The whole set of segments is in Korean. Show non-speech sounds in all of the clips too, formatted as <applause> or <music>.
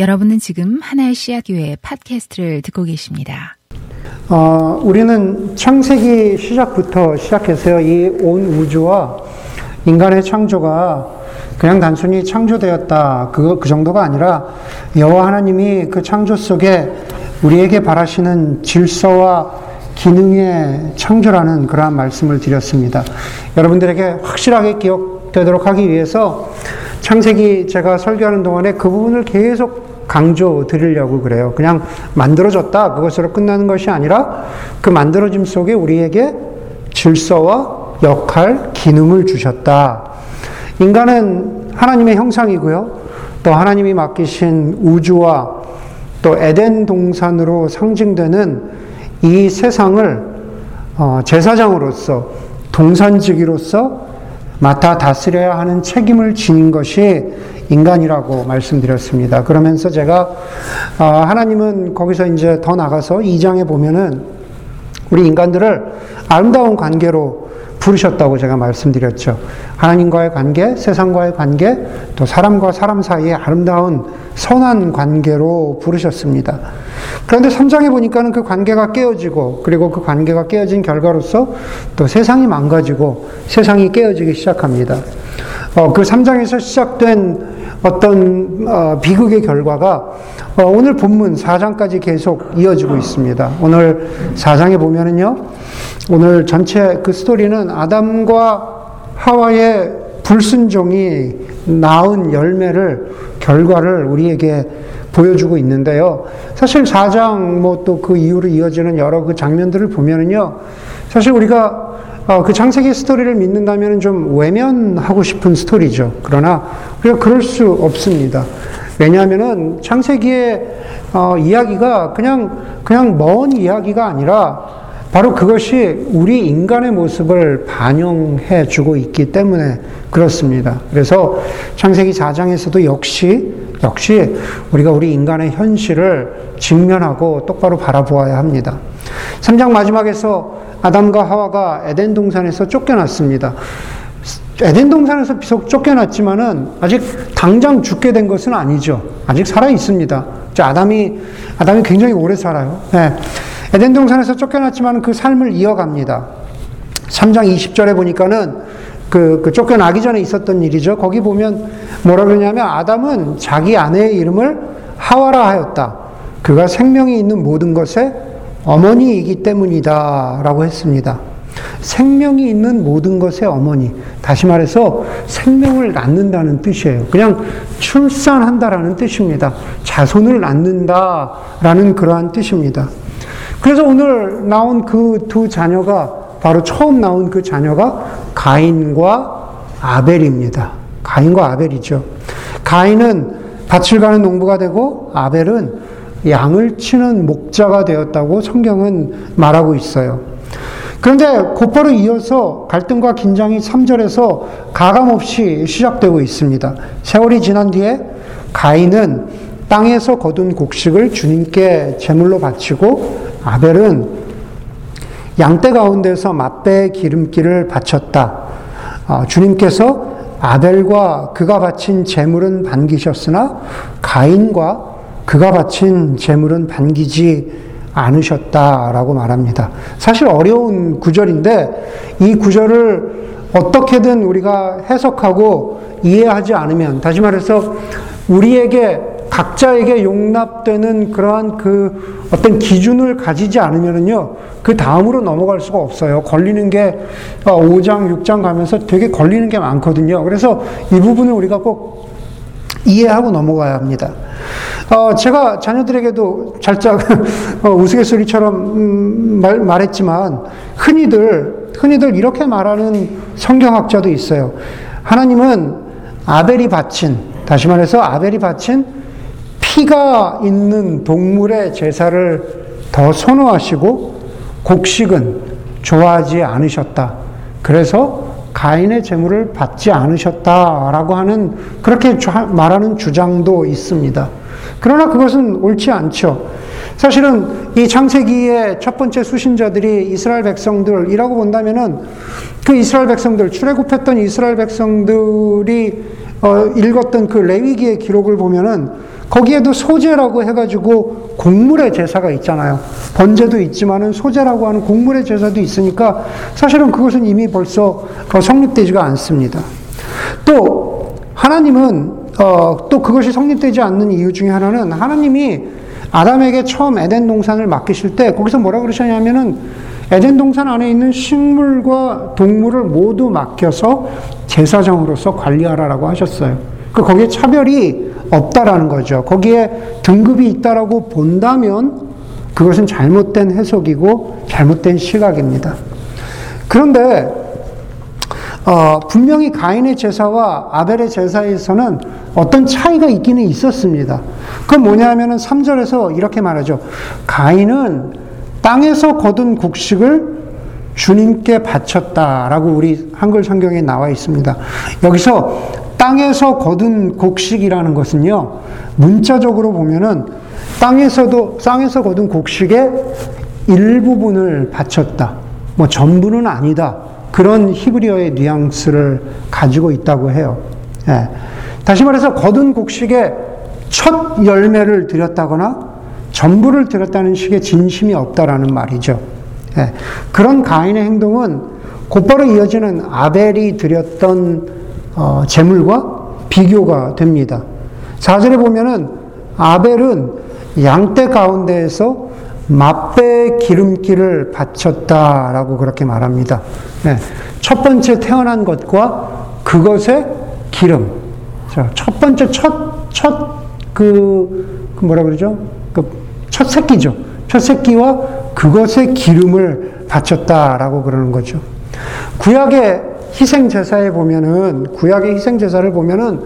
여러분은 지금 하나의 씨앗교회 팟캐스트를 듣고 계십니다. 어, 우리는 창세기 시작부터 시작해서요, 이 온 우주와 인간의 창조가 그냥 단순히 창조되었다. 그, 그 정도가 아니라 여호와 하나님이 그 창조 속에 우리에게 바라시는 질서와 기능의 창조라는 그러한 말씀을 드렸습니다. 여러분들에게 확실하게 기억되도록 하기 위해서 창세기 제가 설교하는 동안에 그 부분을 계속 강조 드리려고 그래요. 그냥 만들어졌다. 그것으로 끝나는 것이 아니라 그 만들어짐 속에 우리에게 질서와 역할, 기능을 주셨다. 인간은 하나님의 형상이고요. 또 하나님이 맡기신 우주와 또 에덴 동산으로 상징되는 이 세상을 어, 제사장으로서 동산지기로서 맡아 다스려야 하는 책임을 지닌 것이 인간이라고 말씀드렸습니다. 그러면서 제가 어, 하나님은 거기서 이제 더 나가서 2장에 보면은 우리 인간들을 아름다운 관계로 부르셨다고 제가 말씀드렸죠. 하나님과의 관계, 세상과의 관계, 또 사람과 사람 사이의 아름다운 선한 관계로 부르셨습니다. 그런데 3장에 보니까는 그 관계가 깨어지고, 그리고 그 관계가 깨어진 결과로서 또 세상이 망가지고, 세상이 깨어지기 시작합니다. 어, 그 3장에서 시작된 어떤 어, 비극의 결과가 어, 오늘 본문 4장까지 계속 이어지고 있습니다. 오늘 4장에 보면은요, 오늘 전체 그 스토리는 아담과 하와의 불순종이 낳은 열매를, 결과를 우리에게 보여주고 있는데요. 사실 4장 뭐 또 그 이후로 이어지는 여러 그 장면들을 보면은요, 사실 우리가 어, 그 창세기 스토리를 믿는다면 좀 외면하고 싶은 스토리죠. 그러나 우리가 그럴 수 없습니다. 왜냐하면은 창세기의 어, 이야기가 그냥 그냥 먼 이야기가 아니라 바로 그것이 우리 인간의 모습을 반영해 주고 있기 때문에 그렇습니다. 그래서 창세기 4장에서도 역시 역시 우리가 우리 인간의 현실을 직면하고 똑바로 바라보아야 합니다. 3장 마지막에서 아담과 하와가 에덴 동산에서 쫓겨났습니다. 에덴 동산에서 비록 쫓겨났지만은 아직 당장 죽게 된 것은 아니죠. 아직 살아 있습니다. 아담이 아담이 굉장히 오래 살아요. 네. 에덴 동산에서 쫓겨났지만 그 삶을 이어갑니다. 3장 20절에 보니까는 그, 그 쫓겨나기 전에 있었던 일이죠. 거기 보면 뭐라 그러냐면 아담은 자기 아내의 이름을 하와라 하였다. 그가 생명이 있는 모든 것에 어머니이기 때문이다. 라고 했습니다. 생명이 있는 모든 것의 어머니. 다시 말해서 생명을 낳는다는 뜻이에요. 그냥 출산한다라는 뜻입니다. 자손을 낳는다라는 그러한 뜻입니다. 그래서 오늘 나온 그 두 자녀가 바로 처음 나온 그 자녀가 가인과 아벨입니다. 가인과 아벨이죠. 가인은 밭을 가는 농부가 되고 아벨은 양을 치는 목자가 되었다고 성경은 말하고 있어요. 그런데 곧바로 이어서 갈등과 긴장이 3절에서 가감없이 시작되고 있습니다. 세월이 지난 뒤에 가인은 땅에서 거둔 곡식을 주님께 제물로 바치고 아벨은 양떼 가운데서 맛배 기름기를 바쳤다. 어, 주님께서 아벨과 그가 바친 제물은 반기셨으나 가인과 그가 바친 제물은 반기지 않으셨다라고 말합니다. 사실 어려운 구절인데 이 구절을 어떻게든 우리가 해석하고 이해하지 않으면 다시 말해서 우리에게 각자에게 용납되는 그러한 그 어떤 기준을 가지지 않으면은요, 그 다음으로 넘어갈 수가 없어요. 걸리는 게 5장, 어, 6장 가면서 되게 걸리는 게 많거든요. 그래서 이 부분을 우리가 꼭 이해하고 넘어가야 합니다. 어, 제가 자녀들에게도 살짝 <laughs> 어, 우스갯소리처럼 음, 말, 말했지만 흔히들 흔히들 이렇게 말하는 성경학자도 있어요. 하나님은 아벨이 바친 다시 말해서 아벨이 바친 피가 있는 동물의 제사를 더 선호하시고 곡식은 좋아하지 않으셨다. 그래서 가인의 재물을 받지 않으셨다라고 하는 그렇게 말하는 주장도 있습니다. 그러나 그것은 옳지 않죠. 사실은 이 창세기의 첫 번째 수신자들이 이스라엘 백성들이라고 본다면은 그 이스라엘 백성들, 출애굽했던 이스라엘 백성들이 어, 읽었던 그 레위기의 기록을 보면은 거기에도 소제라고 해가지고 곡물의 제사가 있잖아요. 번제도 있지만은 소제라고 하는 곡물의 제사도 있으니까 사실은 그것은 이미 벌써 어, 성립되지가 않습니다. 또 하나님은 어, 또 그것이 성립되지 않는 이유 중에 하나는 하나님이 아담에게 처음 에덴 동산을 맡기실 때 거기서 뭐라 그러셨냐면은 에덴 동산 안에 있는 식물과 동물을 모두 맡겨서 제사장으로서 관리하라라고 하셨어요. 그 거기에 차별이 없다라는 거죠. 거기에 등급이 있다라고 본다면 그것은 잘못된 해석이고 잘못된 시각입니다. 그런데 어, 분명히 가인의 제사와 아벨의 제사에서는 어떤 차이가 있기는 있었습니다. 그건 뭐냐면은 3절에서 이렇게 말하죠. 가인은 땅에서 거둔 곡식을 주님께 바쳤다라고 우리 한글 성경에 나와 있습니다. 여기서 땅에서 거둔 곡식이라는 것은요, 문자적으로 보면은 땅에서도, 땅에서 거둔 곡식의 일부분을 바쳤다. 뭐 전부는 아니다. 그런 히브리어의 뉘앙스를 가지고 있다고 해요. 예. 다시 말해서 거둔 곡식의 첫 열매를 드렸다거나 전부를 드렸다는 식의 진심이 없다라는 말이죠. 예. 그런 가인의 행동은 곧바로 이어지는 아벨이 드렸던 어, 재물과 비교가 됩니다. 4절에 보면은 아벨은 양떼 가운데에서 맛배 기름기를 바쳤다라고 그렇게 말합니다. 네. 첫 번째 태어난 것과 그것의 기름. 자, 첫 번째 첫, 첫, 그, 그 뭐라 그러죠? 그 첫 새끼죠. 첫 새끼와 그것의 기름을 바쳤다라고 그러는 거죠. 구약의 희생제사에 보면은, 구약의 희생제사를 보면은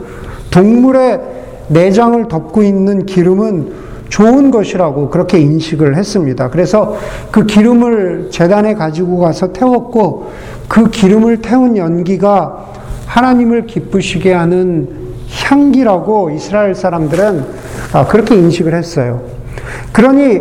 동물의 내장을 덮고 있는 기름은 좋은 것이라고 그렇게 인식을 했습니다. 그래서 그 기름을 재단에 가지고 가서 태웠고 그 기름을 태운 연기가 하나님을 기쁘시게 하는 향기라고 이스라엘 사람들은 아, 그렇게 인식을 했어요. 그러니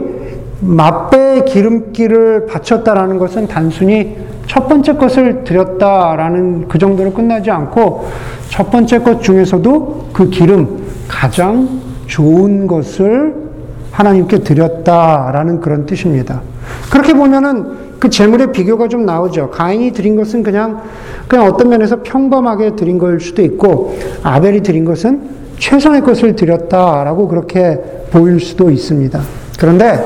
맛배의 기름기를 바쳤다라는 것은 단순히 첫 번째 것을 드렸다라는 그 정도로 끝나지 않고 첫 번째 것 중에서도 그 기름 가장 좋은 것을 하나님께 드렸다라는 그런 뜻입니다. 그렇게 보면은 그 재물의 비교가 좀 나오죠. 가인이 드린 것은 그냥 그냥 어떤 면에서 평범하게 드린 걸 수도 있고 아벨이 드린 것은 최선의 것을 드렸다라고 그렇게 보일 수도 있습니다. 그런데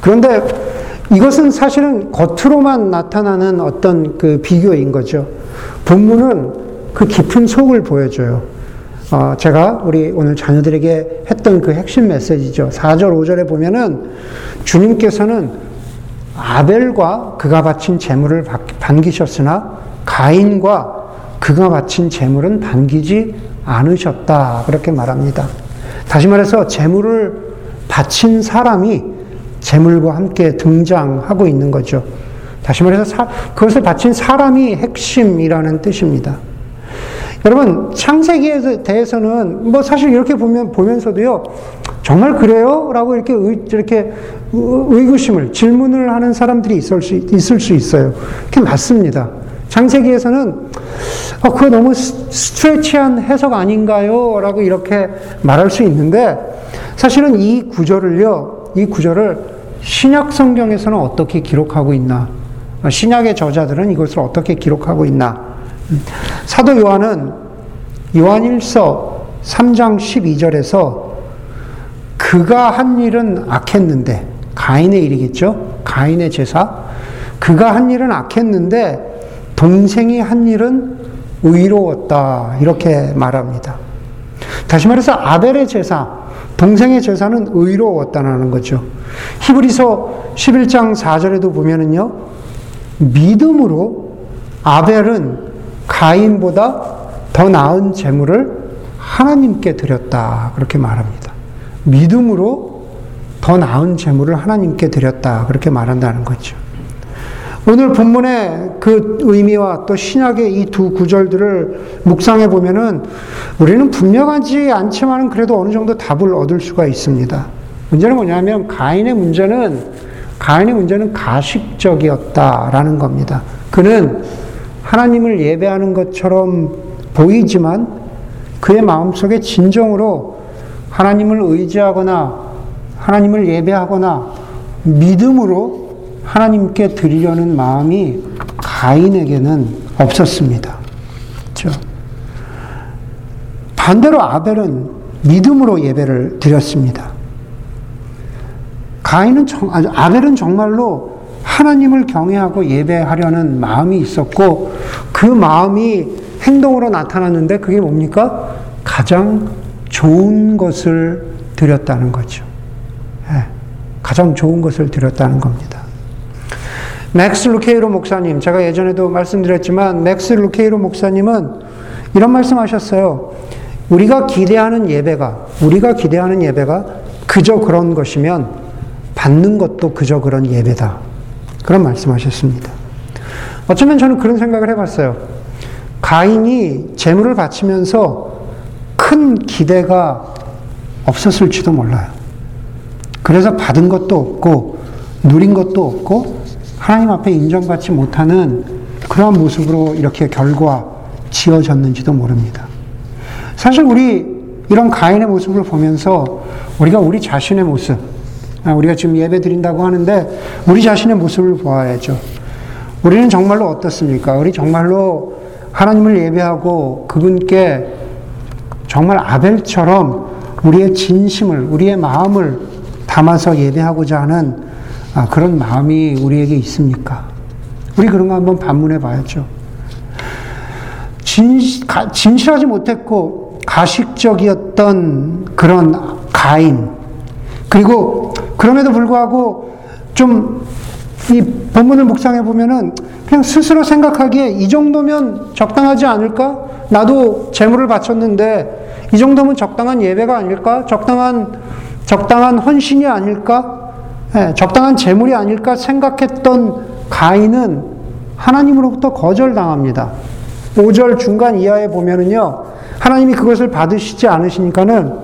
그런데 이것은 사실은 겉으로만 나타나는 어떤 그 비교인 거죠. 본문은 그 깊은 속을 보여줘요. 어, 제가 우리 오늘 자녀들에게 했던 그 핵심 메시지죠. 4절, 5절에 보면은 주님께서는 아벨과 그가 바친 재물을 반기셨으나 가인과 그가 바친 재물은 반기지 않으셨다. 그렇게 말합니다. 다시 말해서 재물을 바친 사람이 재물과 함께 등장하고 있는 거죠. 다시 말해서 사, 그것을 바친 사람이 핵심이라는 뜻입니다. 여러분 창세기에 대해서는 뭐 사실 이렇게 보면 보면서도요 정말 그래요? 라고 이렇게 의, 이렇게 의구심을 질문을 하는 사람들이 있을 수 있을 수 있어요. 그게 맞습니다. 창세기에서는 어, 그거 너무 스트레치한 해석 아닌가요? 라고 이렇게 말할 수 있는데 사실은 이 구절을요, 이 구절을 신약 성경에서는 어떻게 기록하고 있나? 신약의 저자들은 이것을 어떻게 기록하고 있나? 사도 요한은 요한일서 3장 12절에서 그가 한 일은 악했는데 가인의 일이겠죠. 가인의 제사. 그가 한 일은 악했는데 동생이 한 일은 의로웠다. 이렇게 말합니다. 다시 말해서 아벨의 제사, 동생의 제사는 의로웠다는 거죠. 히브리서 11장 4절에도 보면은요, 믿음으로 아벨은 가인보다 더 나은 재물을 하나님께 드렸다. 그렇게 말합니다. 믿음으로 더 나은 재물을 하나님께 드렸다. 그렇게 말한다는 거죠. 오늘 본문의 그 의미와 또 신약의 이 두 구절들을 묵상해 보면은 우리는 분명하지 않지만은 그래도 어느 정도 답을 얻을 수가 있습니다. 문제는 뭐냐면 가인의 문제는 가인의 문제는 가식적이었다라는 겁니다. 그는 하나님을 예배하는 것처럼 보이지만 그의 마음속에 진정으로 하나님을 의지하거나 하나님을 예배하거나 믿음으로 하나님께 드리려는 마음이 가인에게는 없었습니다. 그렇죠? 반대로 아벨은 믿음으로 예배를 드렸습니다. 가인은 정, 아벨은 정말로 하나님을 경외하고 예배하려는 마음이 있었고 그 마음이 행동으로 나타났는데 그게 뭡니까? 가장 좋은 것을 드렸다는 거죠. 네, 가장 좋은 것을 드렸다는 겁니다. 맥스 루케이도 목사님, 제가 예전에도 말씀드렸지만 맥스 루케이도 목사님은 이런 말씀하셨어요. 우리가 기대하는 예배가 우리가 기대하는 예배가 그저 그런 것이면 받는 것도 그저 그런 예배다. 그런 말씀하셨습니다. 어쩌면 저는 그런 생각을 해봤어요. 가인이 재물을 바치면서 큰 기대가 없었을지도 몰라요. 그래서 받은 것도 없고 누린 것도 없고 하나님 앞에 인정받지 못하는 그러한 모습으로 이렇게 결과 지어졌는지도 모릅니다. 사실 우리 이런 가인의 모습을 보면서 우리가 우리 자신의 모습, 아, 우리가 지금 예배 드린다고 하는데 우리 자신의 모습을 보아야죠. 우리는 정말로 어떻습니까? 우리 정말로 하나님을 예배하고 그분께 정말 아벨처럼 우리의 진심을, 우리의 마음을 담아서 예배하고자 하는 아, 그런 마음이 우리에게 있습니까? 우리 그런 거 한번 반문해 봐야죠. 진, 진실하지 못했고 가식적이었던 그런 가인. 그리고 그럼에도 불구하고 좀 이 본문을 묵상해 보면은 그냥 스스로 생각하기에 이 정도면 적당하지 않을까? 나도 재물을 바쳤는데 이 정도면 적당한 예배가 아닐까? 적당한 적당한 헌신이 아닐까? 네, 적당한 재물이 아닐까 생각했던 가인은 하나님으로부터 거절당합니다. 5절 중간 이하에 보면은요. 하나님이 그것을 받으시지 않으시니까는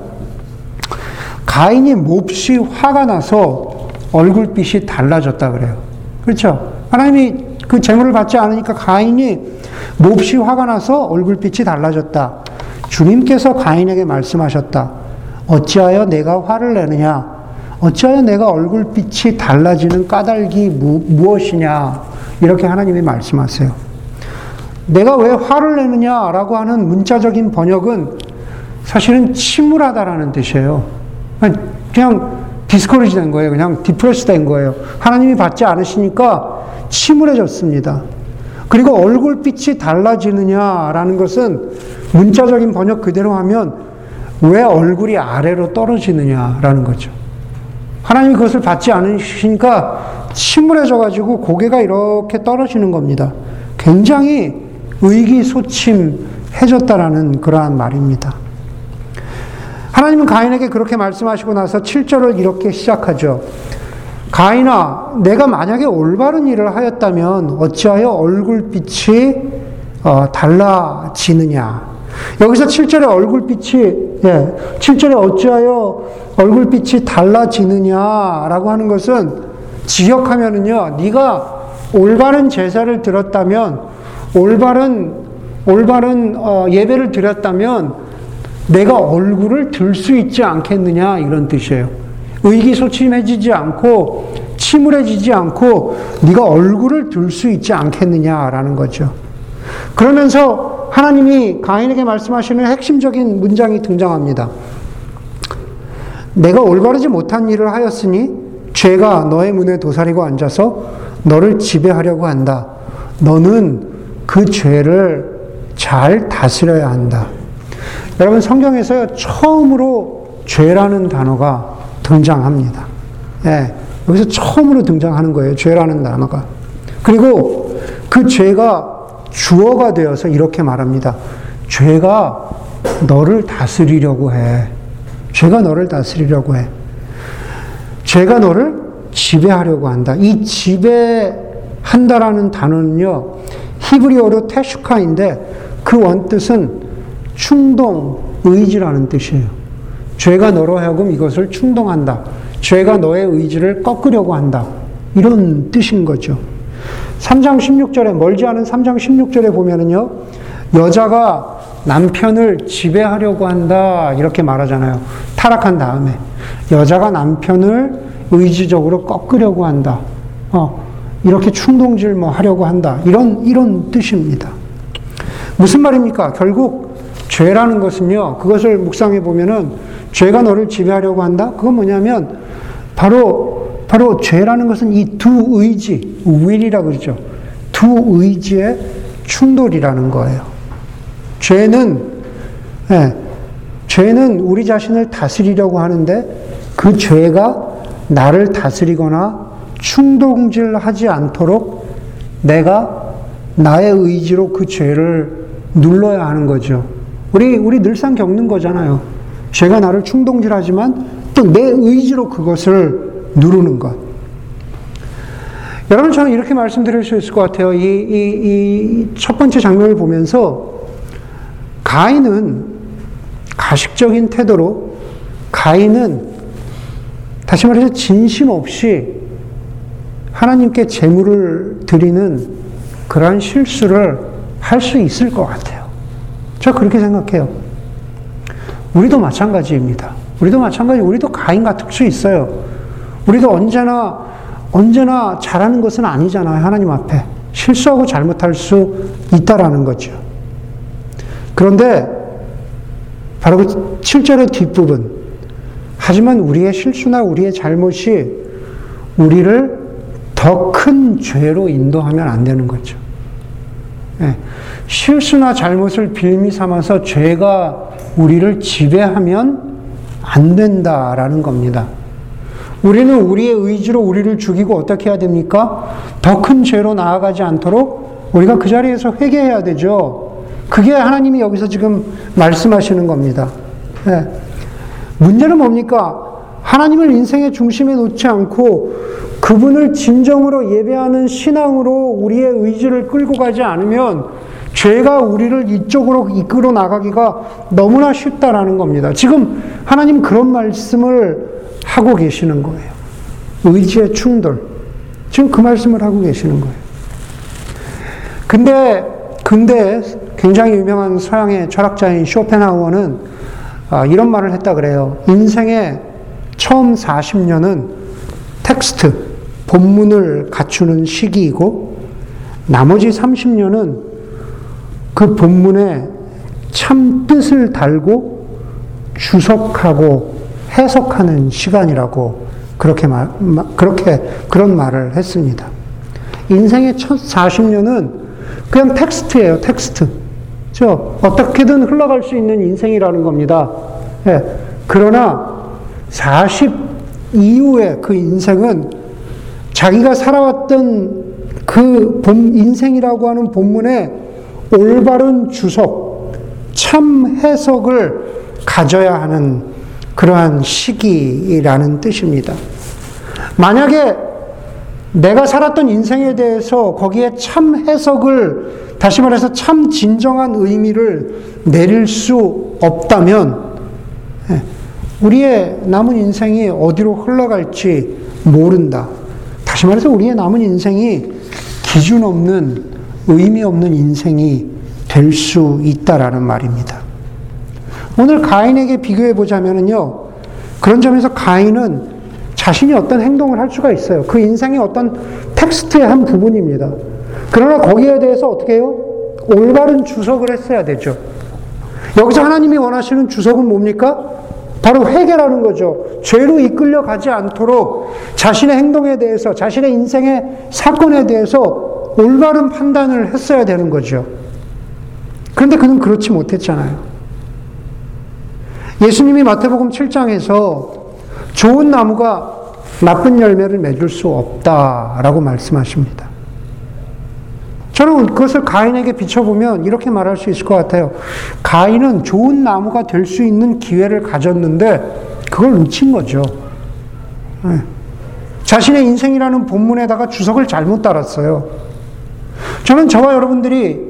가인이 몹시 화가 나서 얼굴빛이 달라졌다 그래요. 그렇죠? 하나님이 그 재물을 받지 않으니까 가인이 몹시 화가 나서 얼굴빛이 달라졌다. 주님께서 가인에게 말씀하셨다. 어찌하여 내가 화를 내느냐? 어찌하여 내가 얼굴빛이 달라지는 까닭이 무, 무엇이냐? 이렇게 하나님이 말씀하세요. 네가 왜 화를 내느냐라고 하는 문자적인 번역은 사실은 침울하다라는 뜻이에요. 그냥 discourage 된 거예요. 그냥 depress 된 거예요. 하나님이 받지 않으시니까 침울해졌습니다. 그리고 얼굴빛이 달라지느냐라는 것은 문자적인 번역 그대로 하면 왜 얼굴이 아래로 떨어지느냐라는 거죠. 하나님이 그것을 받지 않으시니까 침울해져가지고 고개가 이렇게 떨어지는 겁니다. 굉장히 의기소침해졌다라는 그러한 말입니다. 하나님은 가인에게 그렇게 말씀하시고 나서 7절을 이렇게 시작하죠. 가인아, 내가 만약에 올바른 일을 하였다면 어찌하여 얼굴빛이 어, 달라지느냐? 여기서 7절에 얼굴빛이, 예, 7절에 어찌하여 얼굴빛이 달라지느냐라고 하는 것은 지역하면은요, 네가 올바른 제사를 들었다면 올바른 올바른 어, 예배를 드렸다면 내가 얼굴을 들 수 있지 않겠느냐 이런 뜻이에요. 의기소침해지지 않고 침울해지지 않고 네가 얼굴을 들 수 있지 않겠느냐라는 거죠. 그러면서 하나님이 가인에게 말씀하시는 핵심적인 문장이 등장합니다. 내가 올바르지 못한 일을 하였으니 죄가 너의 문에 도사리고 앉아서 너를 지배하려고 한다. 너는 그 죄를 잘 다스려야 한다. 여러분 성경에서 처음으로 죄라는 단어가 등장합니다. 예, 여기서 처음으로 등장하는 거예요. 죄라는 단어가. 그리고 그 죄가 주어가 되어서 이렇게 말합니다. 죄가 너를 다스리려고 해. 죄가 너를 다스리려고 해. 죄가 너를 지배하려고 한다. 이 지배한다라는 단어는요, 히브리어로 테슈카인데 그 원뜻은 충동, 의지라는 뜻이에요. 죄가 너로 하여금 이것을 충동한다. 죄가 너의 의지를 꺾으려고 한다. 이런 뜻인 거죠. 3장 16절에, 멀지 않은 3장 16절에 보면은요, 여자가 남편을 지배하려고 한다. 이렇게 말하잖아요. 타락한 다음에 여자가 남편을 의지적으로 꺾으려고 한다. 어, 이렇게 충동질 뭐 하려고 한다. 이런, 이런 뜻입니다. 무슨 말입니까? 결국 죄라는 것은요, 그것을 묵상해 보면은 죄가 너를 지배하려고 한다? 그건 뭐냐면 바로, 바로 죄라는 것은 이 두 의지, will이라 그러죠. 두 의지의 충돌이라는 거예요. 죄는, 예, 죄는 우리 자신을 다스리려고 하는데 그 죄가 나를 다스리거나 충동질하지 않도록 내가 나의 의지로 그 죄를 눌러야 하는 거죠. 우리 우리 늘상 겪는 거잖아요. 죄가 나를 충동질하지만 또 내 의지로 그것을 누르는 것. 여러분 저는 이렇게 말씀드릴 수 있을 것 같아요. 이 이 이 첫 번째 장면을 보면서 가인은 가식적인 태도로 가인은 다시 말해서 진심 없이 하나님께 제물을 드리는 그러한 실수를 할 수 있을 것 같아요. 저 그렇게 생각해요. 우리도 마찬가지입니다. 우리도 마찬가지, 우리도 가인 같을 수 있어요. 우리도 언제나, 언제나 잘하는 것은 아니잖아요. 하나님 앞에. 실수하고 잘못할 수 있다라는 거죠. 그런데 바로 그 7절의 뒷부분. 하지만 우리의 실수나 우리의 잘못이 우리를 더 큰 죄로 인도하면 안 되는 거죠. 네. 실수나 잘못을 빌미 삼아서 죄가 우리를 지배하면 안 된다라는 겁니다. 우리는 우리의 의지로 우리를 죽이고 어떻게 해야 됩니까? 더 큰 죄로 나아가지 않도록 우리가 그 자리에서 회개해야 되죠. 그게 하나님이 여기서 지금 말씀하시는 겁니다. 네. 문제는 뭡니까? 하나님을 인생의 중심에 놓지 않고 그분을 진정으로 예배하는 신앙으로 우리의 의지를 끌고 가지 않으면 죄가 우리를 이쪽으로 이끌어 나가기가 너무나 쉽다라는 겁니다. 지금 하나님 그런 말씀을 하고 계시는 거예요. 의지의 충돌. 지금 그 말씀을 하고 계시는 거예요. 근데, 근데 굉장히 유명한 서양의 철학자인 쇼펜하우어는 아, 이런 말을 했다 그래요. 인생의 처음 40년은 텍스트, 본문을 갖추는 시기이고, 나머지 30년은 그 본문에 참 뜻을 달고 주석하고 해석하는 시간이라고 그렇게 말, 그렇게 그런 말을 했습니다. 인생의 첫 40년은 그냥 텍스트예요, 텍스트. 저 어떻게든 흘러갈 수 있는 인생이라는 겁니다. 예. 그러나 40 이후의 그 인생은 자기가 살아왔던 그 본, 인생이라고 하는 본문에 올바른 주석, 참 해석을 가져야 하는 그러한 시기라는 뜻입니다. 만약에 내가 살았던 인생에 대해서 거기에 참 해석을 다시 말해서 참 진정한 의미를 내릴 수 없다면 예, 우리의 남은 인생이 어디로 흘러갈지 모른다. 다시 말해서 우리의 남은 인생이 기준 없는 의미 없는 인생이 될 수 있다라는 말입니다. 오늘 가인에게 비교해 보자면요. 그런 점에서 가인은 자신이 어떤 행동을 할 수가 있어요. 그 인생의 어떤 텍스트의 한 부분입니다. 그러나 거기에 대해서 어떻게 해요? 올바른 주석을 했어야 되죠. 여기서 하나님이 원하시는 주석은 뭡니까? 바로 회개라는 거죠. 죄로 이끌려 가지 않도록 자신의 행동에 대해서, 자신의 인생의 사건에 대해서 올바른 판단을 했어야 되는 거죠. 그런데 그는 그렇지 못했잖아요. 예수님이 마태복음 7장에서 좋은 나무가 나쁜 열매를 맺을 수 없다라고 말씀하십니다. 저는 그것을 가인에게 비춰보면 이렇게 말할 수 있을 것 같아요. 가인은 좋은 나무가 될 수 있는 기회를 가졌는데 그걸 놓친 거죠. 네. 자신의 인생이라는 본문에다가 주석을 잘못 달았어요. 저는 저와 여러분들이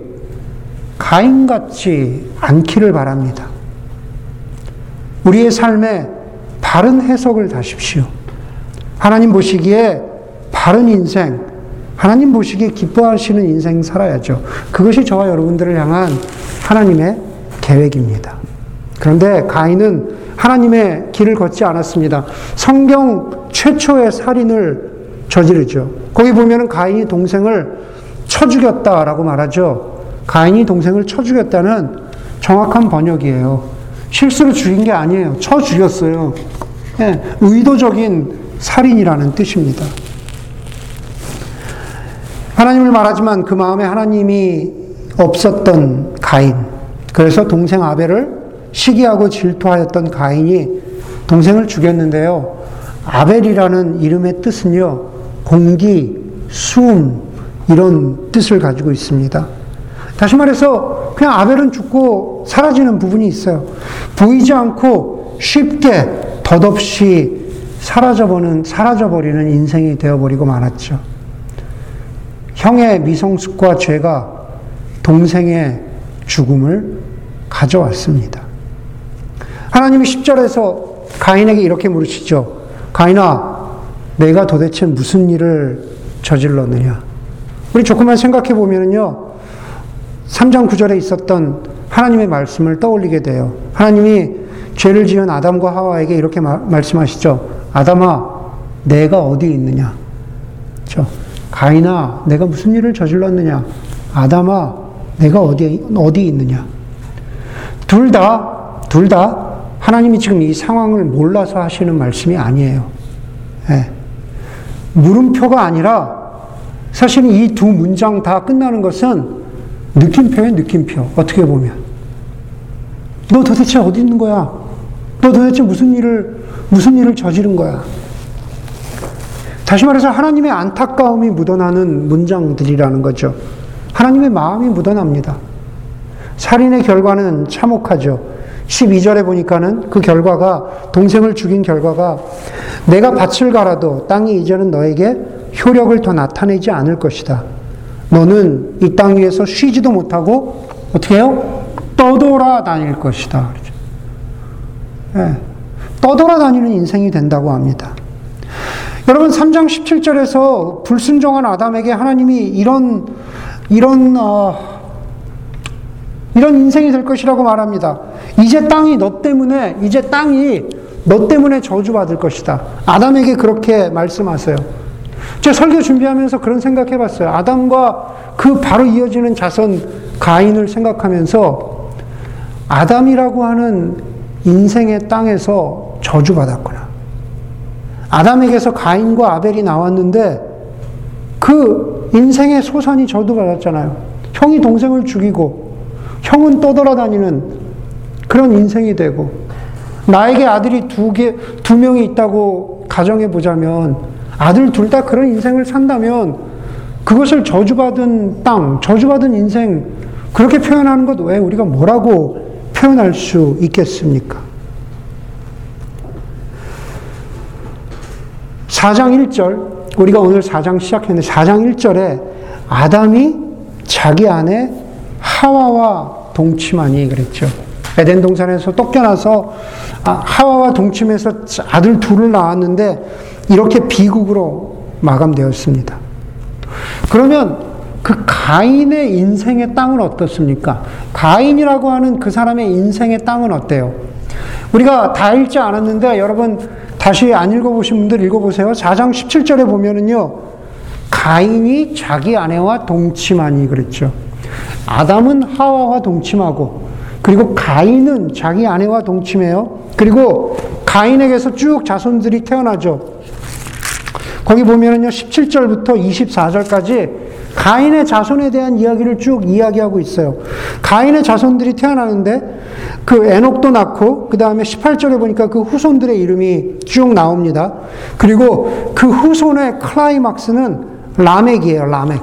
가인 같지 않기를 바랍니다. 우리의 삶에 바른 해석을 다십시오. 하나님 보시기에 바른 인생, 하나님 보시기에 기뻐하시는 인생 살아야죠. 그것이 저와 여러분들을 향한 하나님의 계획입니다. 그런데 가인은 하나님의 길을 걷지 않았습니다. 성경 최초의 살인을 저지르죠. 거기 보면은 가인이 동생을 쳐 죽였다라고 말하죠. 가인이 동생을 쳐 죽였다는 정확한 번역이에요. 실수로 죽인 게 아니에요. 쳐 죽였어요. 예, 의도적인 살인이라는 뜻입니다. 하나님을 말하지만 그 마음에 하나님이 없었던 가인. 그래서 동생 아벨을 시기하고 질투하였던 가인이 동생을 죽였는데요. 아벨이라는 이름의 뜻은요, 공기, 수음, 이런 뜻을 가지고 있습니다. 다시 말해서, 그냥 아벨은 죽고 사라지는 부분이 있어요. 보이지 않고 쉽게 덧없이 사라져버리는, 사라져버리는 인생이 되어버리고 말았죠. 형의 미성숙과 죄가 동생의 죽음을 가져왔습니다. 하나님이 10절에서 가인에게 이렇게 물으시죠. 가인아, 내가 도대체 무슨 일을 저질렀느냐? 우리 조금만 생각해 보면요. 3장 9절에 있었던 하나님의 말씀을 떠올리게 돼요. 하나님이 죄를 지은 아담과 하와에게 이렇게 마, 말씀하시죠. 아담아, 내가 어디 있느냐? 그렇죠? 가인아, 내가 무슨 일을 저질렀느냐? 아담아, 내가 어디, 어디 있느냐? 둘 다, 둘 다 하나님이 지금 이 상황을 몰라서 하시는 말씀이 아니에요. 네. 물음표가 아니라 사실 이 두 문장 다 끝나는 것은 느낌표예요, 느낌표. 어떻게 보면. 너 도대체 어디 있는 거야? 너 도대체 무슨 일을, 무슨 일을 저지른 거야? 다시 말해서 하나님의 안타까움이 묻어나는 문장들이라는 거죠. 하나님의 마음이 묻어납니다. 살인의 결과는 참혹하죠. 12절에 보니까는 그 결과가 동생을 죽인 결과가 내가 밭을 갈아도 땅이 이제는 너에게 효력을 더 나타내지 않을 것이다. 너는 이 땅 위에서 쉬지도 못하고 어떻게 해요? 떠돌아다닐 것이다. 네. 떠돌아다니는 인생이 된다고 합니다. 여러분 3장 17절에서 불순종한 아담에게 하나님이 이런 이런 어, 이런 인생이 될 것이라고 말합니다. 이제 땅이 너 때문에, 이제 땅이 너 때문에 저주받을 것이다. 아담에게 그렇게 말씀하세요. 제가 설교 준비하면서 그런 생각 해 봤어요. 아담과 그 바로 이어지는 자손 가인을 생각하면서 아담이라고 하는 인생의 땅에서 저주받았구나. 아담에게서 가인과 아벨이 나왔는데 그 인생의 소산이 저주받았잖아요. 형이 동생을 죽이고 형은 떠돌아다니는 그런 인생이 되고 나에게 아들이 두 개, 두 명이 있다고 가정해 보자면 아들 둘 다 그런 인생을 산다면 그것을 저주받은 땅, 저주받은 인생 그렇게 표현하는 것 왜 우리가 뭐라고 표현할 수 있겠습니까? 4장 1절, 우리가 오늘 4장 시작했는데 4장 1절에 아담이 자기 안에 하와와 동침하니 그랬죠. 에덴 동산에서 쫓겨나서 아, 하와와 동침해서 아들 둘을 낳았는데 이렇게 비극으로 마감되었습니다. 그러면 그 가인의 인생의 땅은 어떻습니까? 가인이라고 하는 그 사람의 인생의 땅은 어때요? 우리가 다 읽지 않았는데 여러분 다시 안 읽어보신 분들 읽어보세요. 4장 17절에 보면은요. 가인이 자기 아내와 동침하니 그랬죠. 아담은 하와와 동침하고 그리고 가인은 자기 아내와 동침해요. 그리고 가인에게서 쭉 자손들이 태어나죠. 거기 보면은요, 17절부터 24절까지 가인의 자손에 대한 이야기를 쭉 이야기하고 있어요. 가인의 자손들이 태어나는데 그 에녹도 낳고 그 다음에 18절에 보니까 그 후손들의 이름이 쭉 나옵니다. 그리고 그 후손의 클라이막스는 라멕이에요, 라멕.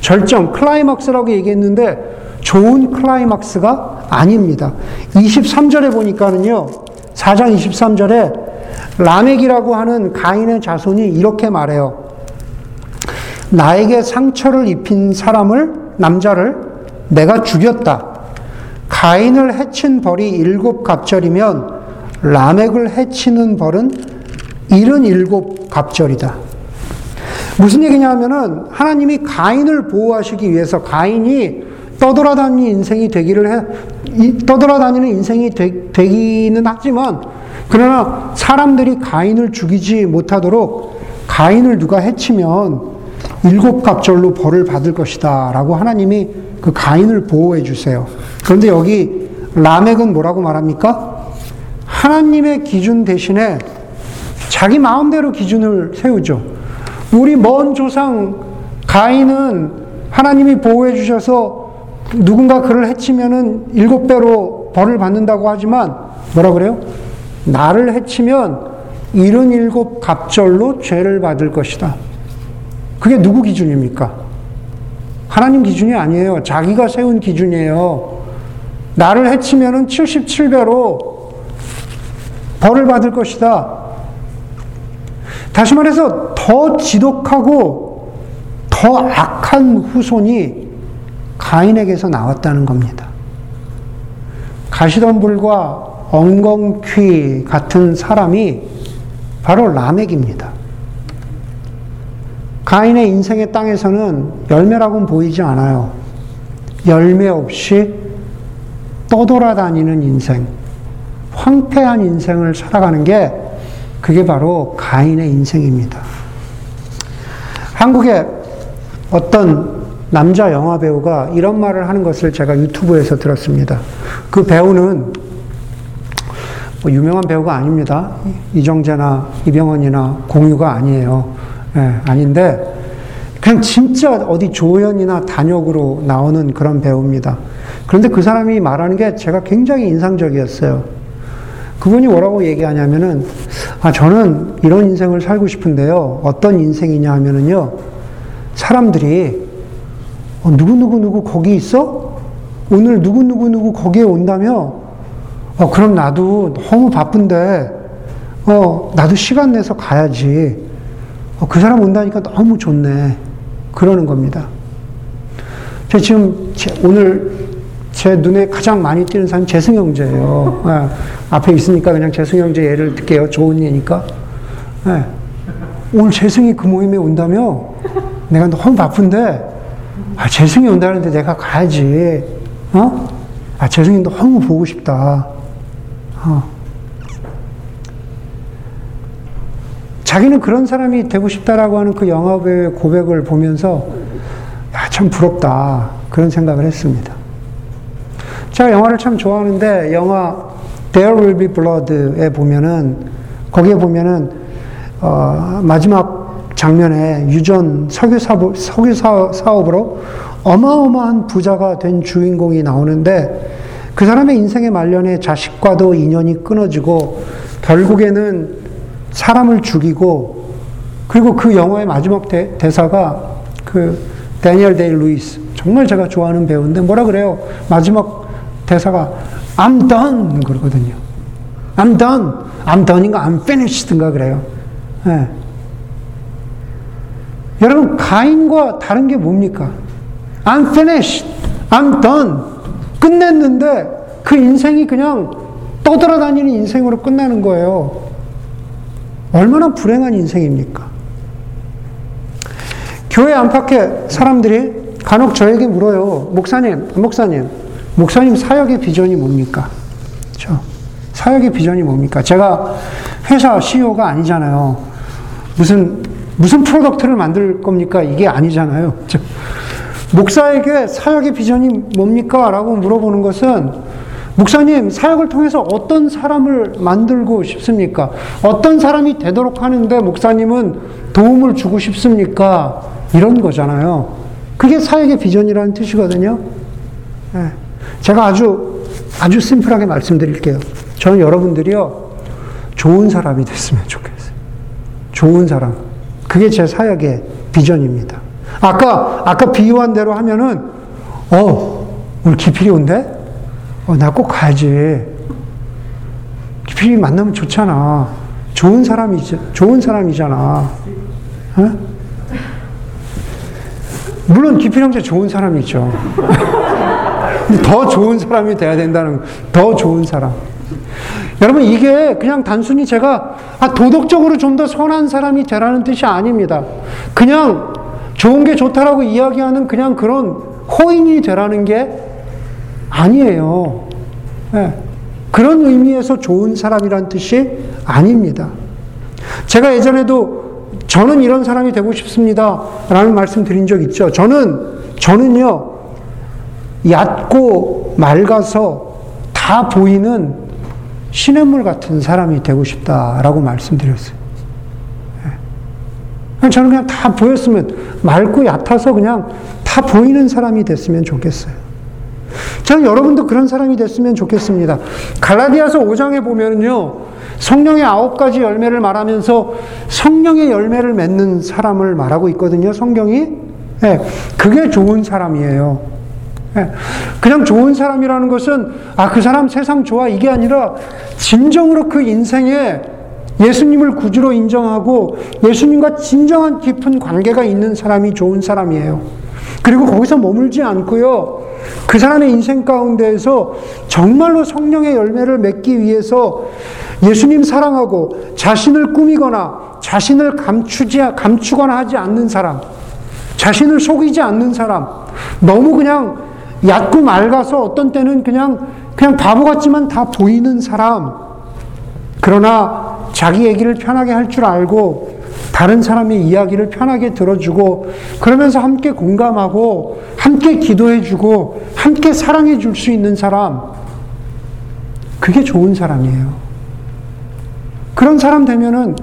절정, 클라이막스라고 얘기했는데 좋은 클라이막스가 아닙니다. 23절에 보니까는요, 4장 23절에 라멕이라고 하는 가인의 자손이 이렇게 말해요. 나에게 상처를 입힌 사람을, 남자를 내가 죽였다. 가인을 해친 벌이 일곱 갑절이면 라멕을 해치는 벌은 일흔 일곱 갑절이다. 무슨 얘기냐 하면은 하나님이 가인을 보호하시기 위해서 가인이 떠돌아다니는 인생이 되기를 해, 떠돌아다니는 인생이 되, 되기는 하지만 그러나 사람들이 가인을 죽이지 못하도록 가인을 누가 해치면 일곱 갑절로 벌을 받을 것이다. 라고 하나님이 그 가인을 보호해 주세요. 그런데 여기 라멕은 뭐라고 말합니까? 하나님의 기준 대신에 자기 마음대로 기준을 세우죠. 우리 먼 조상 가인은 하나님이 보호해 주셔서 누군가 그를 해치면은 일곱 배로 벌을 받는다고 하지만 뭐라 그래요? 나를 해치면 일흔 일곱 갑절로 죄를 받을 것이다. 그게 누구 기준입니까? 하나님 기준이 아니에요. 자기가 세운 기준이에요. 나를 해치면은 77배로 벌을 받을 것이다. 다시 말해서 더 지독하고 더 악한 후손이 가인에게서 나왔다는 겁니다. 가시덤불과 엉겅퀴 같은 사람이 바로 라멕입니다. 가인의 인생의 땅에서는 열매라고는 보이지 않아요. 열매 없이 떠돌아다니는 인생, 황폐한 인생을 살아가는 게 그게 바로 가인의 인생입니다. 한국의 어떤 남자 영화 배우가 이런 말을 하는 것을 제가 유튜브에서 들었습니다. 그 배우는 뭐 유명한 배우가 아닙니다. 이정재나 이병헌이나 공유가 아니에요. 네, 아닌데 그냥 진짜 어디 조연이나 단역으로 나오는 그런 배우입니다. 그런데 그 사람이 말하는 게 제가 굉장히 인상적이었어요. 그분이 뭐라고 얘기하냐면은, 아, 저는 이런 인생을 살고 싶은데요. 어떤 인생이냐 하면은요, 사람들이, 어, 누구누구누구 거기 있어? 오늘 누구누구누구 거기에 온다며? 어, 그럼 나도 너무 바쁜데, 어, 나도 시간 내서 가야지. 어, 그 사람 온다니까 너무 좋네. 그러는 겁니다. 제 지금 제, 오늘 제 눈에 가장 많이 띄는 사람이 재승 형제예요. 네. 앞에 있으니까 그냥 재승 형제 예를 들게요. 좋은 예니까. 네. 오늘 재승이 그 모임에 온다며? 내가 너무 바쁜데, 아, 재승이 온다는데 내가 가야지. 어? 아, 재승이 너무 보고 싶다. 어. 자기는 그런 사람이 되고 싶다라고 하는 그 영화배우의 고백을 보면서, 야, 참 부럽다. 그런 생각을 했습니다. 제가 영화를 참 좋아하는데 영화 There Will Be Blood에 보면은 거기에 보면은 어, 마지막 장면에 유전 석유 사업, 석유 사업으로 어마어마한 부자가 된 주인공이 나오는데 그 사람의 인생의 말년에 자식과도 인연이 끊어지고 결국에는 사람을 죽이고 그리고 그 영화의 마지막 대, 대사가 그 데니얼 데이 루이스 정말 제가 좋아하는 배우인데 뭐라 그래요? 마지막 대사가 I'm done 그러거든요. I'm done. I'm done인가 I'm finished인가 그래요. 네. 여러분 가인과 다른 게 뭡니까? I'm finished. I'm done. 끝냈는데 그 인생이 그냥 떠돌아다니는 인생으로 끝나는 거예요. 얼마나 불행한 인생입니까? 교회 안팎의 사람들이 간혹 저에게 물어요. 목사님, 목사님, 목사님 사역의 비전이 뭡니까? 그렇죠? 사역의 비전이 뭡니까? 제가 회사 CEO가 아니잖아요. 무슨 무슨 product를 만들 겁니까? 이게 아니잖아요. 그렇죠? 목사에게 사역의 비전이 뭡니까? 라고 물어보는 것은 목사님, 사역을 통해서 어떤 사람을 만들고 싶습니까? 어떤 사람이 되도록 하는데 목사님은 도움을 주고 싶습니까? 이런 거잖아요. 그게 사역의 비전이라는 뜻이거든요. 네. 제가 아주, 아주 심플하게 말씀드릴게요. 저는 여러분들이요, 좋은 사람이 됐으면 좋겠어요. 좋은 사람. 그게 제 사역의 비전입니다. 아까, 아까 비유한 대로 하면은, 어, 오늘 기필이 온대? 어, 나 꼭 가야지. 기필이 만나면 좋잖아. 좋은 사람이지, 좋은 사람이잖아. 어? 물론 기필 형제 좋은 사람이죠. <laughs> 더 좋은 사람이 돼야 된다는, 더 좋은 사람. 여러분, 이게 그냥 단순히 제가 아, 도덕적으로 좀 더 선한 사람이 되라는 뜻이 아닙니다. 그냥 좋은 게 좋다라고 이야기하는 그냥 그런 호인이 되라는 게 아니에요. 네. 그런 의미에서 좋은 사람이란 뜻이 아닙니다. 제가 예전에도 저는 이런 사람이 되고 싶습니다. 라는 말씀 드린 적 있죠. 저는, 저는요, 얕고 맑아서 다 보이는 시냇물 같은 사람이 되고 싶다라고 말씀드렸어요. 예. 저는 그냥 다 보였으면 맑고 얕아서 그냥 다 보이는 사람이 됐으면 좋겠어요. 저는 여러분도 그런 사람이 됐으면 좋겠습니다. 갈라디아서 5장에 보면요. 성령의 아홉 가지 열매를 말하면서 성령의 열매를 맺는 사람을 말하고 있거든요. 성경이. 네, 그게 좋은 사람이에요. 네, 그냥 좋은 사람이라는 것은 아, 그 사람 세상 좋아 이게 아니라 진정으로 그 인생에 예수님을 구주로 인정하고 예수님과 진정한 깊은 관계가 있는 사람이 좋은 사람이에요. 그리고 거기서 머물지 않고요. 그 사람의 인생 가운데에서 정말로 성령의 열매를 맺기 위해서 예수님 사랑하고 자신을 꾸미거나 자신을 감추지, 감추거나 하지 않는 사람, 자신을 속이지 않는 사람, 너무 그냥 얕고 맑아서 어떤 때는 그냥, 그냥 바보 같지만 다 보이는 사람, 그러나 자기 얘기를 편하게 할 줄 알고 다른 사람의 이야기를 편하게 들어주고 그러면서 함께 공감하고 함께 기도해주고 함께 사랑해 줄 수 있는 사람 그게 좋은 사람이에요. 그런 사람 되면은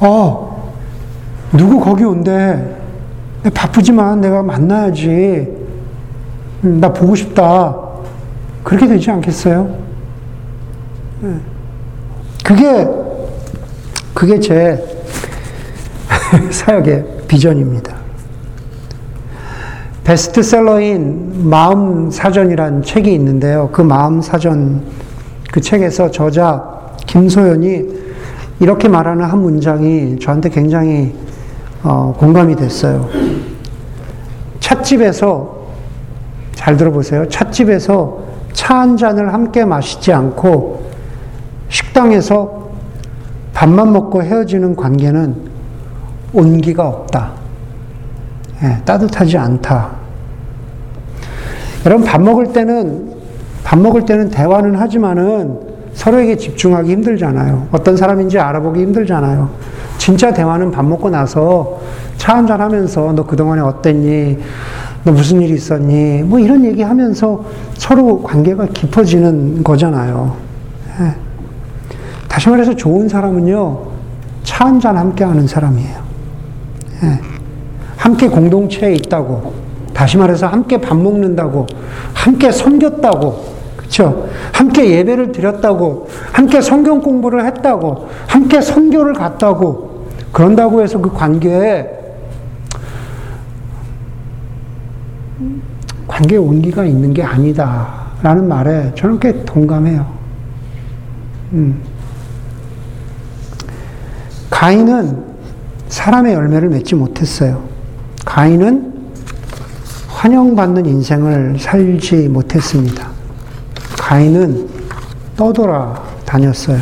어 누구 거기 온대 바쁘지만 내가 만나야지 음, 나 보고 싶다 그렇게 되지 않겠어요? 네. 그게 그게 제 <laughs> 사역의 비전입니다. 베스트셀러인 마음 사전이란 책이 있는데요. 그 마음 사전 그 책에서 저자 김소연이 이렇게 말하는 한 문장이 저한테 굉장히 어, 공감이 됐어요. 찻집에서 잘 들어보세요. 찻집에서 차 한 잔을 함께 마시지 않고 식당에서 밥만 먹고 헤어지는 관계는 온기가 없다. 예, 따뜻하지 않다. 여러분 밥 먹을 때는 밥 먹을 때는 대화는 하지만은 서로에게 집중하기 힘들잖아요. 어떤 사람인지 알아보기 힘들잖아요. 진짜 대화는 밥 먹고 나서 차 한잔 하면서 너 그동안에 어땠니? 너 무슨 일이 있었니? 뭐 이런 얘기 하면서 서로 관계가 깊어지는 거잖아요. 예. 다시 말해서 좋은 사람은요, 차 한잔 함께 하는 사람이에요. 예. 함께 공동체에 있다고, 다시 말해서 함께 밥 먹는다고, 함께 섬겼다고, 그쵸? 함께 예배를 드렸다고, 함께 성경 공부를 했다고, 함께 선교를 갔다고, 그런다고 해서 그 관계에 관계에 온기가 있는 게 아니다라는 말에 저는 꽤 동감해요. 음. 가인은 사람의 열매를 맺지 못했어요. 가인은 환영받는 인생을 살지 못했습니다. 가인은 떠돌아 다녔어요.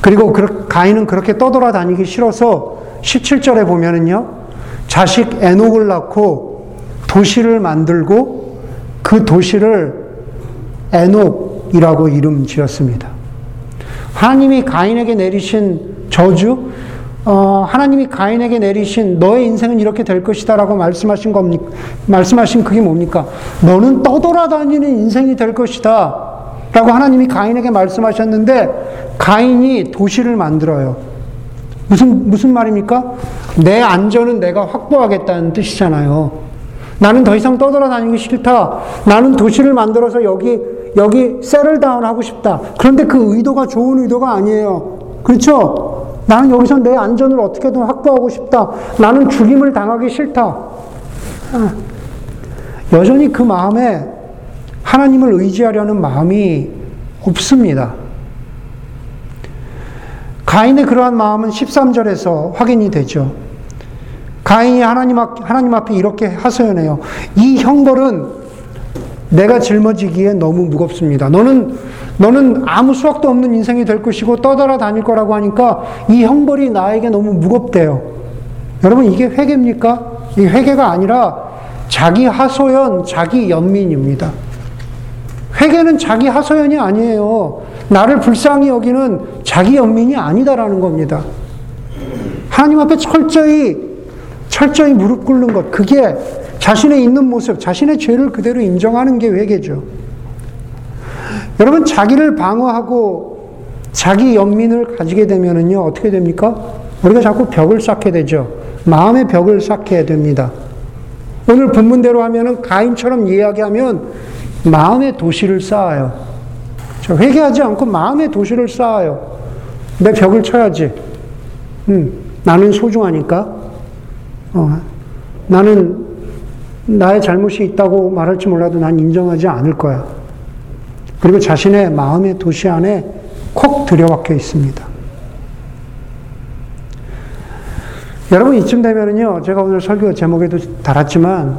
그리고 가인은 그렇게 떠돌아 다니기 싫어서 17절에 보면은요, 자식 에녹을 낳고 도시를 만들고 그 도시를 에녹이라고 이름 지었습니다. 하나님이 가인에게 내리신 저주, 어, 하나님이 가인에게 내리신 너의 인생은 이렇게 될 것이다라고 말씀하신 겁니까? 말씀하신 그게 뭡니까? 너는 떠돌아다니는 인생이 될 것이다. 라고 하나님이 가인에게 말씀하셨는데 가인이 도시를 만들어요. 무슨 무슨 말입니까? 내 안전은 내가 확보하겠다는 뜻이잖아요. 나는 더 이상 떠돌아다니기 싫다. 나는 도시를 만들어서 여기 여기 세를 다운 하고 싶다. 그런데 그 의도가 좋은 의도가 아니에요. 그렇죠? 나는 여기서 내 안전을 어떻게든 확보하고 싶다. 나는 죽임을 당하기 싫다. 아, 여전히 그 마음에 하나님을 의지하려는 마음이 없습니다. 가인의 그러한 마음은 13절에서 확인이 되죠. 가인이 하나님, 앞에 이렇게 하소연해요. 이 형벌은 내가 짊어지기에 너무 무겁습니다. 너는 너는 아무 수확도 없는 인생이 될 것이고 떠돌아 다닐 거라고 하니까 이 형벌이 나에게 너무 무겁대요. 여러분 이게 회개입니까? 이 회개가 아니라 자기 하소연, 자기 연민입니다. 회개는 자기 하소연이 아니에요. 나를 불쌍히 여기는 자기 연민이 아니다라는 겁니다. 하나님 앞에 철저히, 철저히 무릎 꿇는 것. 그게 자신의 있는 모습, 자신의 죄를 그대로 인정하는 게 회개죠. 여러분, 자기를 방어하고 자기 연민을 가지게 되면은요, 어떻게 됩니까? 우리가 자꾸 벽을 쌓게 되죠. 마음의 벽을 쌓게 됩니다. 오늘 본문대로 하면은 가인처럼 이야기하면 마음의 도시를 쌓아요. 회개하지 않고 마음의 도시를 쌓아요. 내 벽을 쳐야지. 음, 나는 소중하니까. 어, 나는 나의 잘못이 있다고 말할지 몰라도 난 인정하지 않을 거야. 그리고 자신의 마음의 도시 안에 콕 들여박혀 있습니다. 여러분 이쯤 되면은요, 제가 오늘 설교 제목에도 달았지만,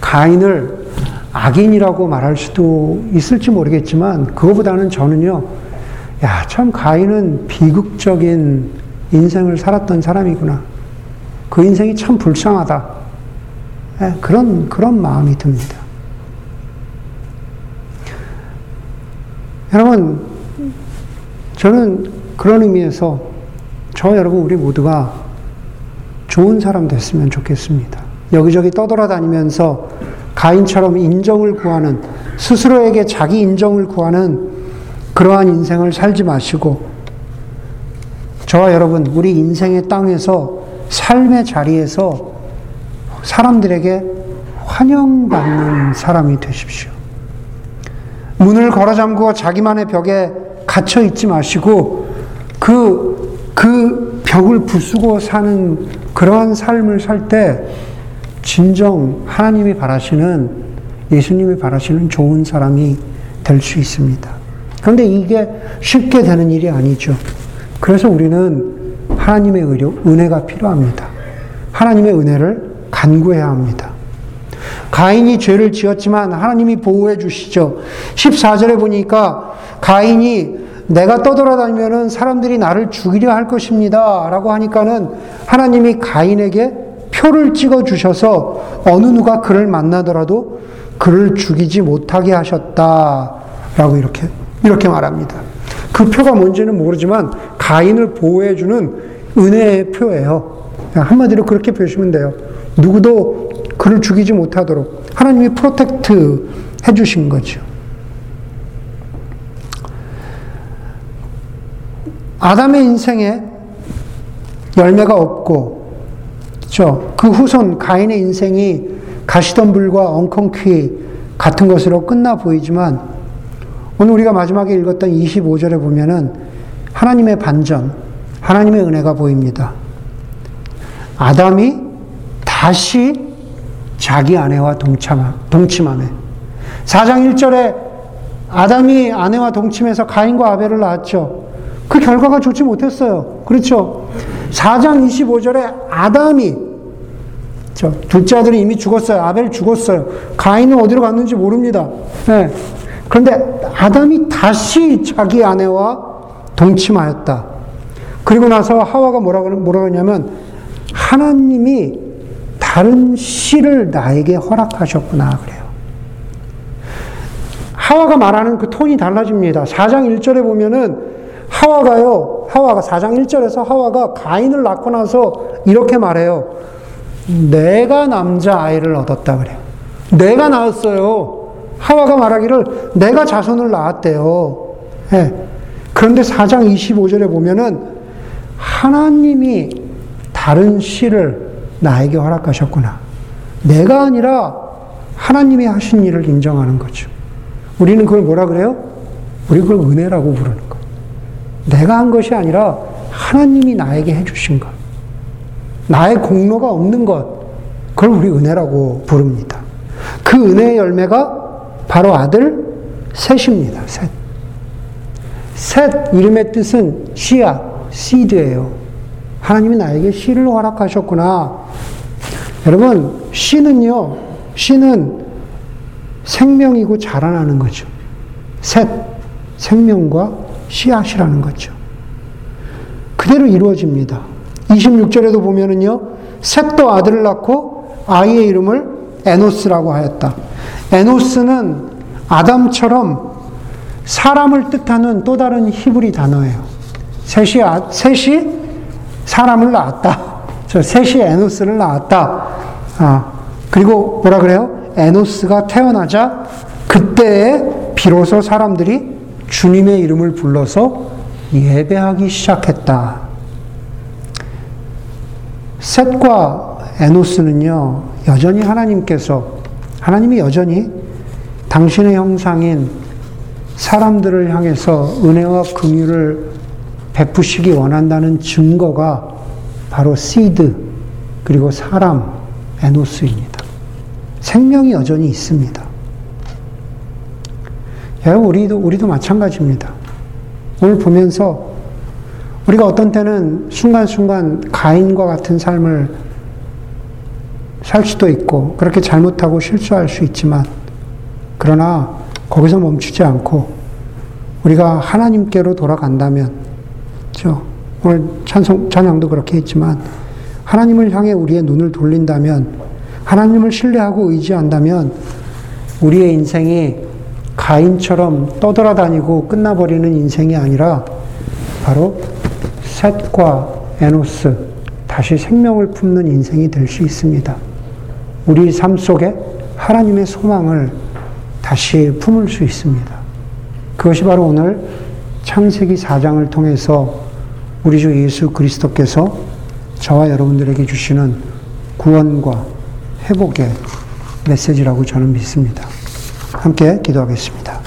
가인을 악인이라고 말할 수도 있을지 모르겠지만, 그거보다는 저는요, 야, 참 가인은 비극적인 인생을 살았던 사람이구나. 그 인생이 참 불쌍하다. 네, 그런, 그런 마음이 듭니다. 여러분, 저는 그런 의미에서 저 여러분 우리 모두가 좋은 사람 됐으면 좋겠습니다. 여기저기 떠돌아다니면서 가인처럼 인정을 구하는, 스스로에게 자기 인정을 구하는 그러한 인생을 살지 마시고, 저와 여러분, 우리 인생의 땅에서, 삶의 자리에서 사람들에게 환영받는 사람이 되십시오. 문을 걸어 잠그고 자기만의 벽에 갇혀 있지 마시고, 그, 그 벽을 부수고 사는 그러한 삶을 살 때 진정 하나님이 바라시는 예수님이 바라시는 좋은 사람이 될 수 있습니다. 그런데 이게 쉽게 되는 일이 아니죠. 그래서 우리는 하나님의 은혜가 필요합니다. 하나님의 은혜를 간구해야 합니다. 가인이 죄를 지었지만 하나님이 보호해 주시죠. 14절에 보니까 가인이 내가 떠돌아다니면은 사람들이 나를 죽이려 할 것입니다. 라고 하니까는 하나님이 가인에게 표를 찍어 주셔서 어느 누가 그를 만나더라도 그를 죽이지 못하게 하셨다. 라고 이렇게, 이렇게 말합니다. 그 표가 뭔지는 모르지만 가인을 보호해 주는 은혜의 표예요. 한마디로 그렇게 보시면 돼요. 누구도 그를 죽이지 못하도록 하나님이 protect 해주신 거죠. 아담의 인생에 열매가 없고, 그렇죠? 그 후손 가인의 인생이 가시덤불과 엉겅퀴 같은 것으로 끝나 보이지만, 오늘 우리가 마지막에 읽었던 25절에 보면은 하나님의 반전, 하나님의 은혜가 보입니다. 아담이 다시 자기 아내와 동참, 동침함에. 4장 1절에 아담이 아내와 동침해서 가인과 아벨을 낳았죠. 그 결과가 좋지 못했어요. 그렇죠? 4장 25절에 아담이 저 둘째 아들이 이미 죽었어요. 아벨 죽었어요. 가인은 어디로 갔는지 모릅니다. 네. 그런데 아담이 다시 자기 아내와 동침하였다. 그리고 나서 하와가 뭐라고 하냐면 하나님이 다른 씨를 나에게 허락하셨구나 그래요. 하와가 말하는 그 톤이 달라집니다. 4장 1절에 보면은 하와가요, 하와가 4장 1절에서 하와가 가인을 낳고 나서 이렇게 말해요. 내가 남자 아이를 얻었다 그래요. 내가 낳았어요. 하와가 말하기를 내가 자손을 낳았대요. 네. 그런데 4장 25절에 보면은 하나님이 다른 씨를 나에게 허락하셨구나. 내가 아니라 하나님이 하신 일을 인정하는 거죠. 우리는 그걸 뭐라 그래요? 우리 그걸 은혜라고 부르는 거예요. 내가 한 것이 아니라 하나님이 나에게 해주신 것. 나의 공로가 없는 것. 그걸 우리 은혜라고 부릅니다. 그 은혜의 열매가 바로 아들 셋입니다. 셋. 셋 이름의 뜻은 씨앗, 시드예요. 하나님이 나에게 씨를 허락하셨구나. 여러분, 씨는요, 씨는 생명이고 자라나는 거죠. 셋, 생명과 씨앗이라는 거죠. 그대로 이루어집니다. 26절에도 보면은요, 셋도 아들을 낳고 아이의 이름을 에노스라고 하였다. 에노스는 아담처럼 사람을 뜻하는 또 다른 히브리 단어예요. 셋이, 아, 셋이 사람을 낳았다. 저 셋이 에노스를 낳았다. 아, 그리고 뭐라 그래요? 에노스가 태어나자 그때에 비로소 사람들이 주님의 이름을 불러서 예배하기 시작했다. 셋과 에노스는요, 여전히 하나님께서, 하나님이 여전히 당신의 형상인 사람들을 향해서 은혜와 긍휼을 베푸시기 원한다는 증거가 바로 시드, 그리고 사람, 에노스입니다. 생명이 여전히 있습니다. 여러분, 우리도, 우리도 마찬가지입니다. 오늘 보면서 우리가 어떤 때는 순간순간 가인과 같은 삶을 살 수도 있고, 그렇게 잘못하고 실수할 수 있지만, 그러나 거기서 멈추지 않고, 우리가 하나님께로 돌아간다면, 저 오늘 찬송, 찬양도 그렇게 했지만, 하나님을 향해 우리의 눈을 돌린다면, 하나님을 신뢰하고 의지한다면, 우리의 인생이 가인처럼 떠돌아다니고 끝나버리는 인생이 아니라, 바로 셋과 에노스 다시 생명을 품는 인생이 될 수 있습니다. 우리 삶 속에 하나님의 소망을 다시 품을 수 있습니다. 그것이 바로 오늘 창세기 4장을 통해서 우리 주 예수 그리스도께서 저와 여러분들에게 주시는 구원과 회복의 메시지라고 저는 믿습니다. 함께 기도하겠습니다.